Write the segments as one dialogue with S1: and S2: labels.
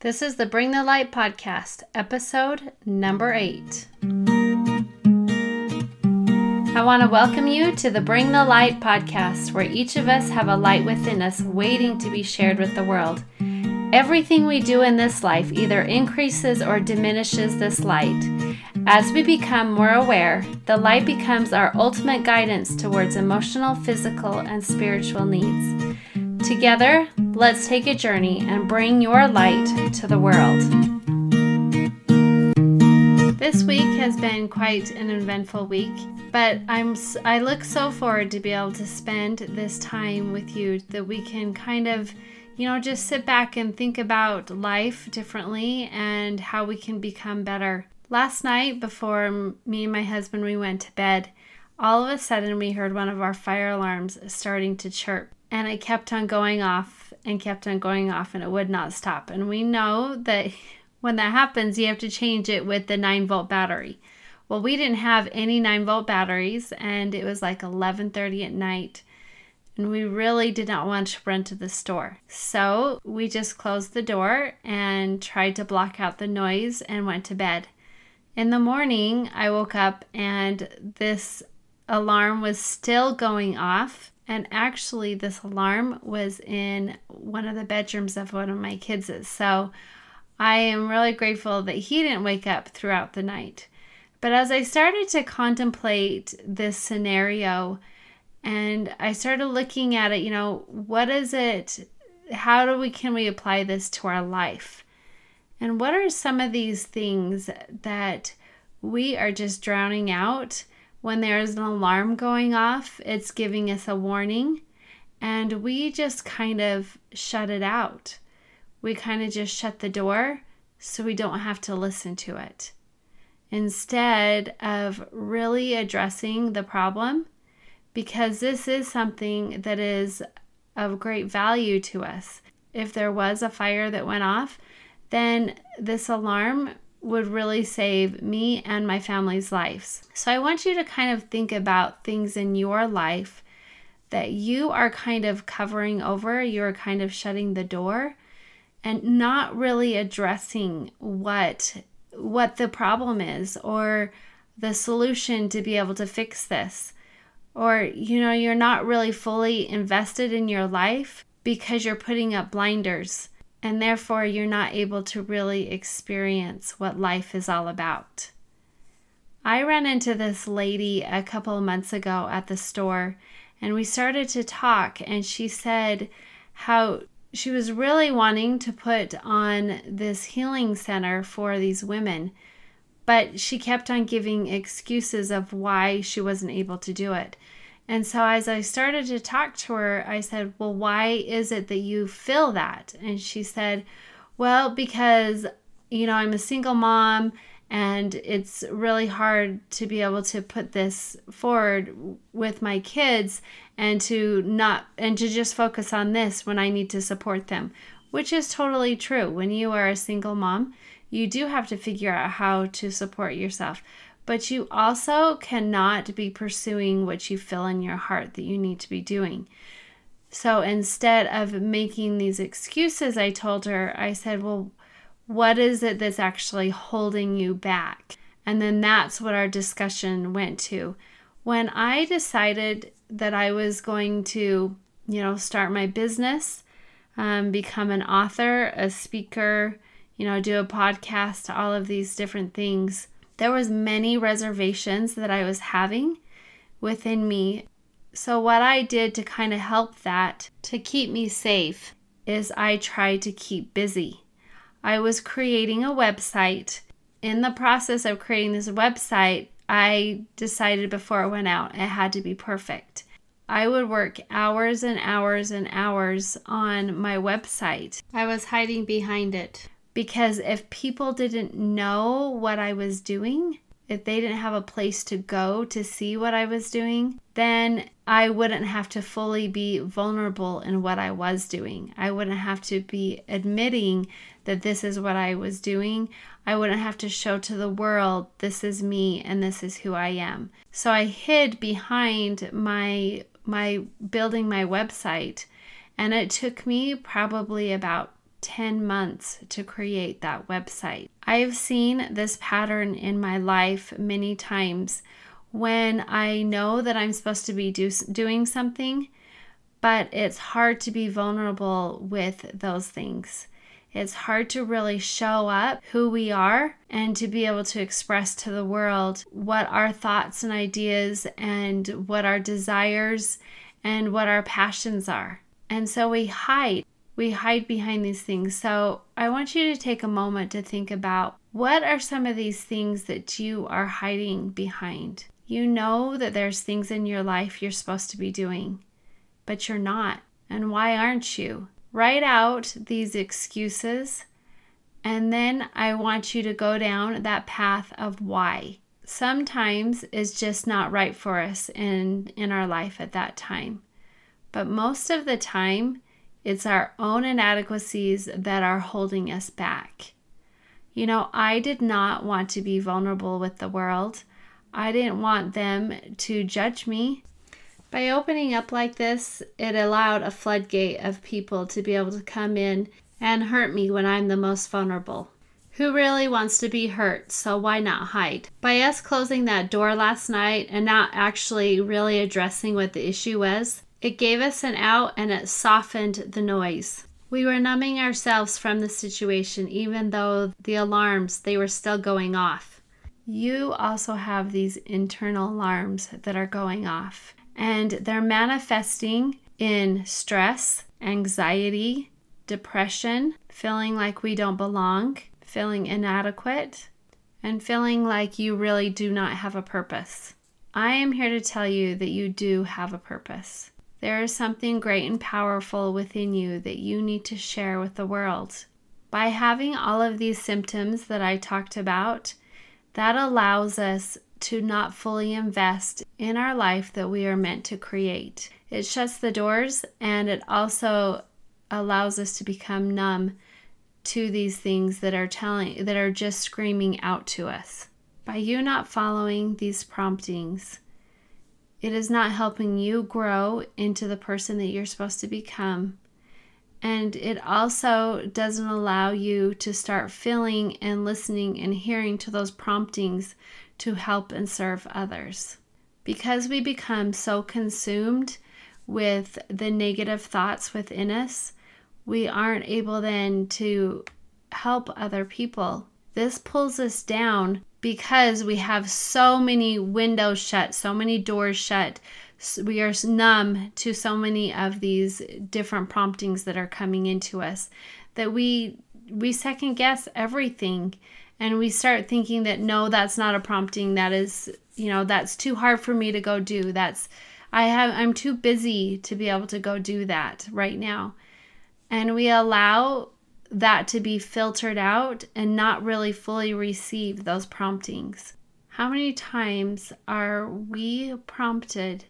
S1: This is the Bring the Light podcast, episode number eight. I want to welcome you to the Bring the Light podcast, where each of us have a light within us waiting to be shared with the world. Everything we do in this life either increases or diminishes this light. As we become more aware, the light becomes our ultimate guidance towards emotional, physical, and spiritual needs. Together, let's take a journey and bring your light to the world. This week has been quite an eventful week, but I'm I look so forward to be able to spend this time with you that we can kind of, you know, just sit back and think about life differently and how we can become better. Last night before me and my husband we went to bed, all of a sudden we heard one of our fire alarms starting to chirp and it kept on going off and kept on going off and it would not stop. And we know that when that happens you have to change it with the 9 volt battery. Well we didn't have any 9 volt batteries and it was like 11:30 at night and we really did not want to run to the store. So we just closed the door and tried to block out the noise and went to bed. In the morning i woke up and this alarm was still going off and actually, this alarm was in one of the bedrooms of one of my kids'. So I am really grateful that he didn't wake up throughout the night. But as I started to contemplate this scenario and I started looking at it, you know, what is it? How do we can we apply this to our life? And what are some of these things that we are just drowning out when there's an alarm going off, it's giving us a warning, and we just kind of shut it out. We kind of just shut the door so we don't have to listen to it. Instead of really addressing the problem, because this is something that is of great value to us. If there was a fire that went off, then this alarm would really save me and my family's lives. So I want you to kind of think about things in your life that you are kind of covering over, you're kind of shutting the door and not really addressing what what the problem is or the solution to be able to fix this. Or you know, you're not really fully invested in your life because you're putting up blinders and therefore you're not able to really experience what life is all about. I ran into this lady a couple months ago at the store, and we started to talk, and she said how she was really wanting to put on this healing center for these women, but she kept on giving excuses of why she wasn't able to do it. And so as I started to talk to her, I said, Well, why is it that you feel that? And she said, Well, because, you know, I'm a single mom and it's really hard to be able to put this forward with my kids and to not and to just focus on this when I need to support them, which is totally true. When you are a single mom, you do have to figure out how to support yourself but you also cannot be pursuing what you feel in your heart that you need to be doing. So instead of making these excuses, I told her, I said, Well, what is it that's actually holding you back? And then that's what our discussion went to. When I decided that I was going to, you know, start my business, um, become an author, a speaker, you know, do a podcast, all of these different things, there was many reservations that I was having within me. So what I did to kind of help that to keep me safe is I tried to keep busy. I was creating a website. In the process of creating this website, I decided before it went out it had to be perfect. I would work hours and hours and hours on my website. I was hiding behind it because if people didn't know what I was doing, if they didn't have a place to go to see what I was doing, then I wouldn't have to fully be vulnerable in what I was doing. I wouldn't have to be admitting that this is what I was doing. I wouldn't have to show to the world this is me and this is who I am. So I hid behind my my building my website and it took me probably about 10 months to create that website. I have seen this pattern in my life many times when I know that I'm supposed to be do, doing something, but it's hard to be vulnerable with those things. It's hard to really show up who we are and to be able to express to the world what our thoughts and ideas and what our desires and what our passions are. And so we hide. We hide behind these things. So I want you to take a moment to think about what are some of these things that you are hiding behind? You know that there's things in your life you're supposed to be doing, but you're not. And why aren't you? Write out these excuses, and then I want you to go down that path of why. Sometimes it's just not right for us in, in our life at that time. But most of the time, it's our own inadequacies that are holding us back. You know, I did not want to be vulnerable with the world. I didn't want them to judge me. By opening up like this, it allowed a floodgate of people to be able to come in and hurt me when I'm the most vulnerable. Who really wants to be hurt? So why not hide? By us closing that door last night and not actually really addressing what the issue was, it gave us an out and it softened the noise. We were numbing ourselves from the situation even though the alarms they were still going off. You also have these internal alarms that are going off and they're manifesting in stress, anxiety, depression, feeling like we don't belong, feeling inadequate, and feeling like you really do not have a purpose. I am here to tell you that you do have a purpose. There is something great and powerful within you that you need to share with the world. By having all of these symptoms that I talked about, that allows us to not fully invest in our life that we are meant to create. It shuts the doors and it also allows us to become numb to these things that are telling that are just screaming out to us. By you not following these promptings, it is not helping you grow into the person that you're supposed to become. And it also doesn't allow you to start feeling and listening and hearing to those promptings to help and serve others. Because we become so consumed with the negative thoughts within us, we aren't able then to help other people. This pulls us down because we have so many windows shut, so many doors shut. We are numb to so many of these different promptings that are coming into us that we we second guess everything and we start thinking that no that's not a prompting. That is you know that's too hard for me to go do. That's i have i'm too busy to be able to go do that right now. And we allow that to be filtered out and not really fully receive those promptings how many times are we prompted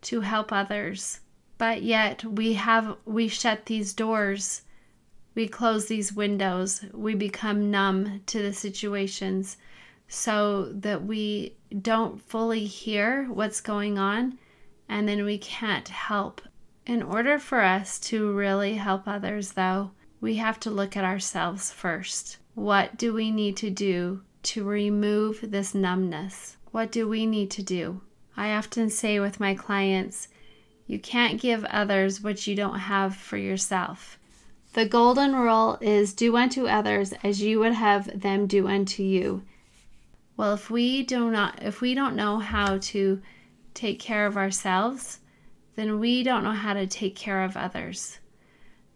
S1: to help others but yet we have we shut these doors we close these windows, we become numb to the situations so that we don't fully hear what's going on and then we can't help. In order for us to really help others, though, we have to look at ourselves first. What do we need to do to remove this numbness? What do we need to do? I often say with my clients, you can't give others what you don't have for yourself. The golden rule is do unto others as you would have them do unto you. Well, if we do not if we don't know how to take care of ourselves, then we don't know how to take care of others.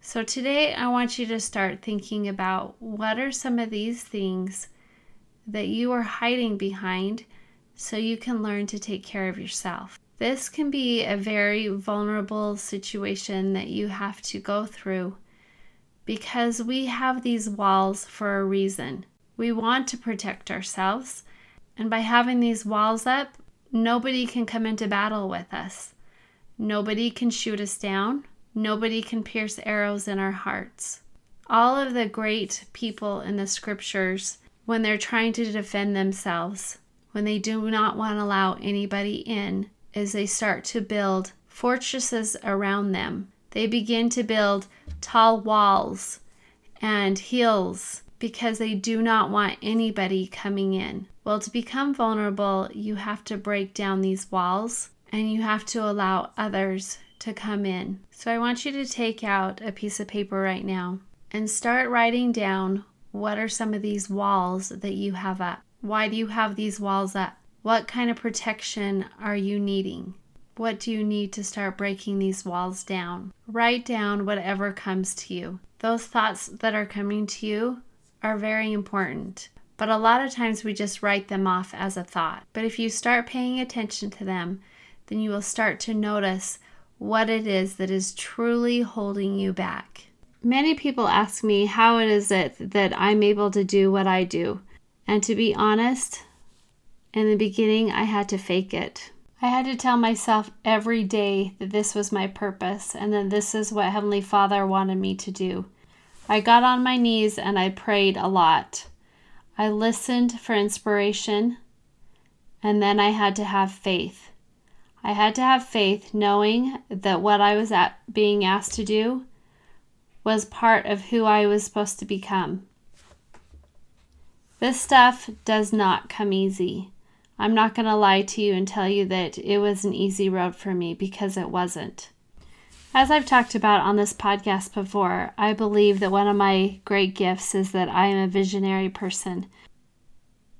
S1: So today I want you to start thinking about what are some of these things that you are hiding behind so you can learn to take care of yourself. This can be a very vulnerable situation that you have to go through because we have these walls for a reason. We want to protect ourselves, and by having these walls up, nobody can come into battle with us. Nobody can shoot us down. Nobody can pierce arrows in our hearts. All of the great people in the scriptures, when they're trying to defend themselves, when they do not want to allow anybody in, is they start to build fortresses around them they begin to build tall walls and hills because they do not want anybody coming in. Well, to become vulnerable, you have to break down these walls and you have to allow others to come in. So I want you to take out a piece of paper right now and start writing down what are some of these walls that you have up. Why do you have these walls up? What kind of protection are you needing? What do you need to start breaking these walls down? Write down whatever comes to you. Those thoughts that are coming to you are very important. But a lot of times we just write them off as a thought. But if you start paying attention to them, then you will start to notice what it is that is truly holding you back. Many people ask me how it is it that I'm able to do what I do. And to be honest, in the beginning, I had to fake it. I had to tell myself every day that this was my purpose and that this is what Heavenly Father wanted me to do. I got on my knees and I prayed a lot. I listened for inspiration, and then I had to have faith. I had to have faith knowing that what I was at being asked to do was part of who I was supposed to become. This stuff does not come easy. I'm not going to lie to you and tell you that it was an easy road for me because it wasn't. As I've talked about on this podcast before, I believe that one of my great gifts is that I am a visionary person.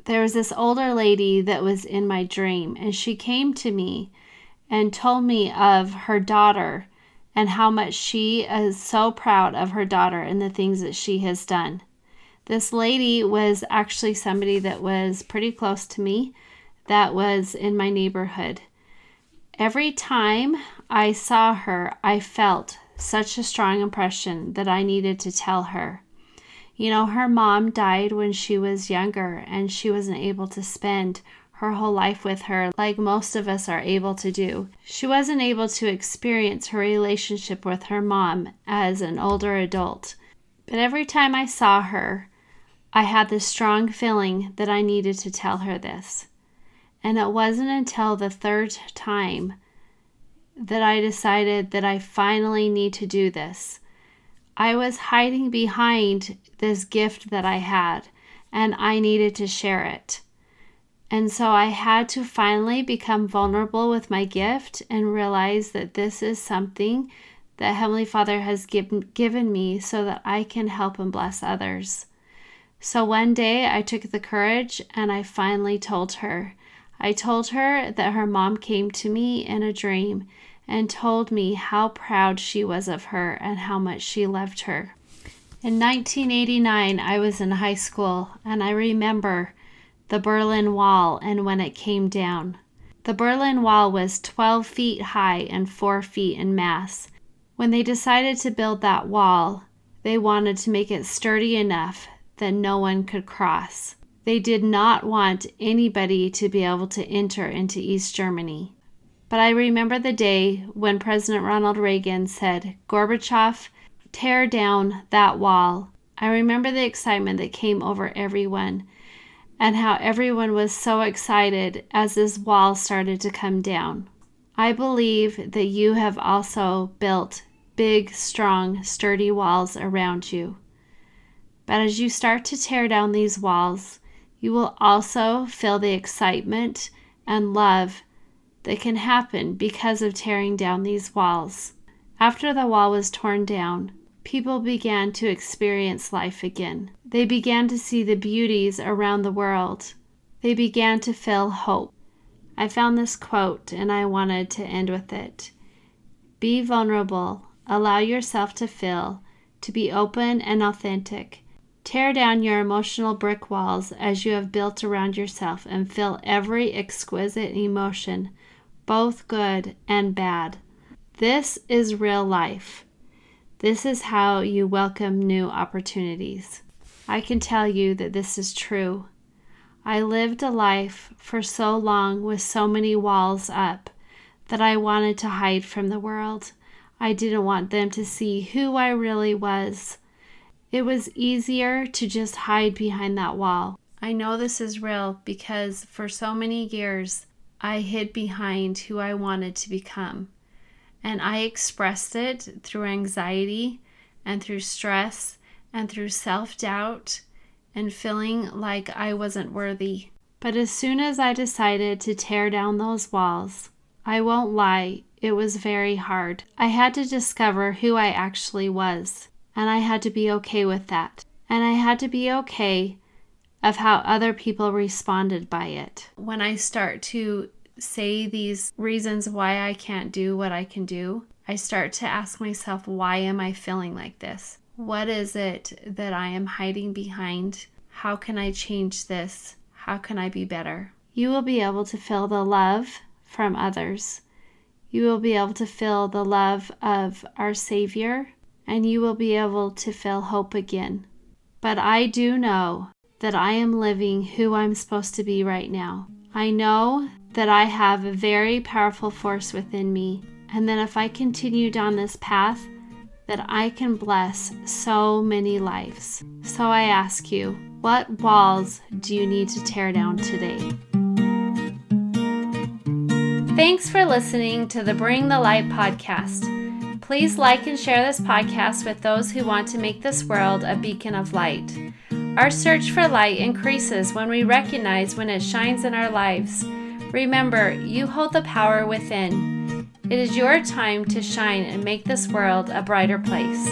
S1: There was this older lady that was in my dream, and she came to me and told me of her daughter and how much she is so proud of her daughter and the things that she has done. This lady was actually somebody that was pretty close to me that was in my neighborhood. Every time I saw her, I felt such a strong impression that I needed to tell her. You know, her mom died when she was younger, and she wasn't able to spend her whole life with her like most of us are able to do. She wasn't able to experience her relationship with her mom as an older adult. But every time I saw her, I had this strong feeling that I needed to tell her this. And it wasn't until the third time that I decided that I finally need to do this. I was hiding behind this gift that I had, and I needed to share it. And so I had to finally become vulnerable with my gift and realize that this is something that Heavenly Father has given, given me so that I can help and bless others. So one day I took the courage and I finally told her. I told her that her mom came to me in a dream and told me how proud she was of her and how much she loved her. In 1989, I was in high school and I remember the Berlin Wall and when it came down. The Berlin Wall was 12 feet high and 4 feet in mass. When they decided to build that wall, they wanted to make it sturdy enough that no one could cross. They did not want anybody to be able to enter into East Germany. But I remember the day when President Ronald Reagan said, Gorbachev, tear down that wall. I remember the excitement that came over everyone and how everyone was so excited as this wall started to come down. I believe that you have also built big, strong, sturdy walls around you. But as you start to tear down these walls, you will also feel the excitement and love that can happen because of tearing down these walls. After the wall was torn down, people began to experience life again. They began to see the beauties around the world. They began to feel hope. I found this quote and I wanted to end with it Be vulnerable, allow yourself to feel, to be open and authentic. Tear down your emotional brick walls as you have built around yourself and feel every exquisite emotion, both good and bad. This is real life. This is how you welcome new opportunities. I can tell you that this is true. I lived a life for so long with so many walls up that I wanted to hide from the world. I didn't want them to see who I really was. It was easier to just hide behind that wall. I know this is real because for so many years I hid behind who I wanted to become. And I expressed it through anxiety and through stress and through self doubt and feeling like I wasn't worthy. But as soon as I decided to tear down those walls, I won't lie, it was very hard. I had to discover who I actually was, and I had to be okay with that. And I had to be okay of how other people responded by it. When I start to say these reasons why I can't do what I can do, I start to ask myself, why am I feeling like this? What is it that I am hiding behind? How can I change this? How can I be better? You will be able to feel the love from others. You will be able to feel the love of our Savior, and you will be able to feel hope again. But I do know that I am living who I'm supposed to be right now. I know that I have a very powerful force within me, and that if I continue down this path, that I can bless so many lives. So I ask you, what walls do you need to tear down today? Thanks for listening to the Bring the Light podcast. Please like and share this podcast with those who want to make this world a beacon of light. Our search for light increases when we recognize when it shines in our lives. Remember, you hold the power within. It is your time to shine and make this world a brighter place.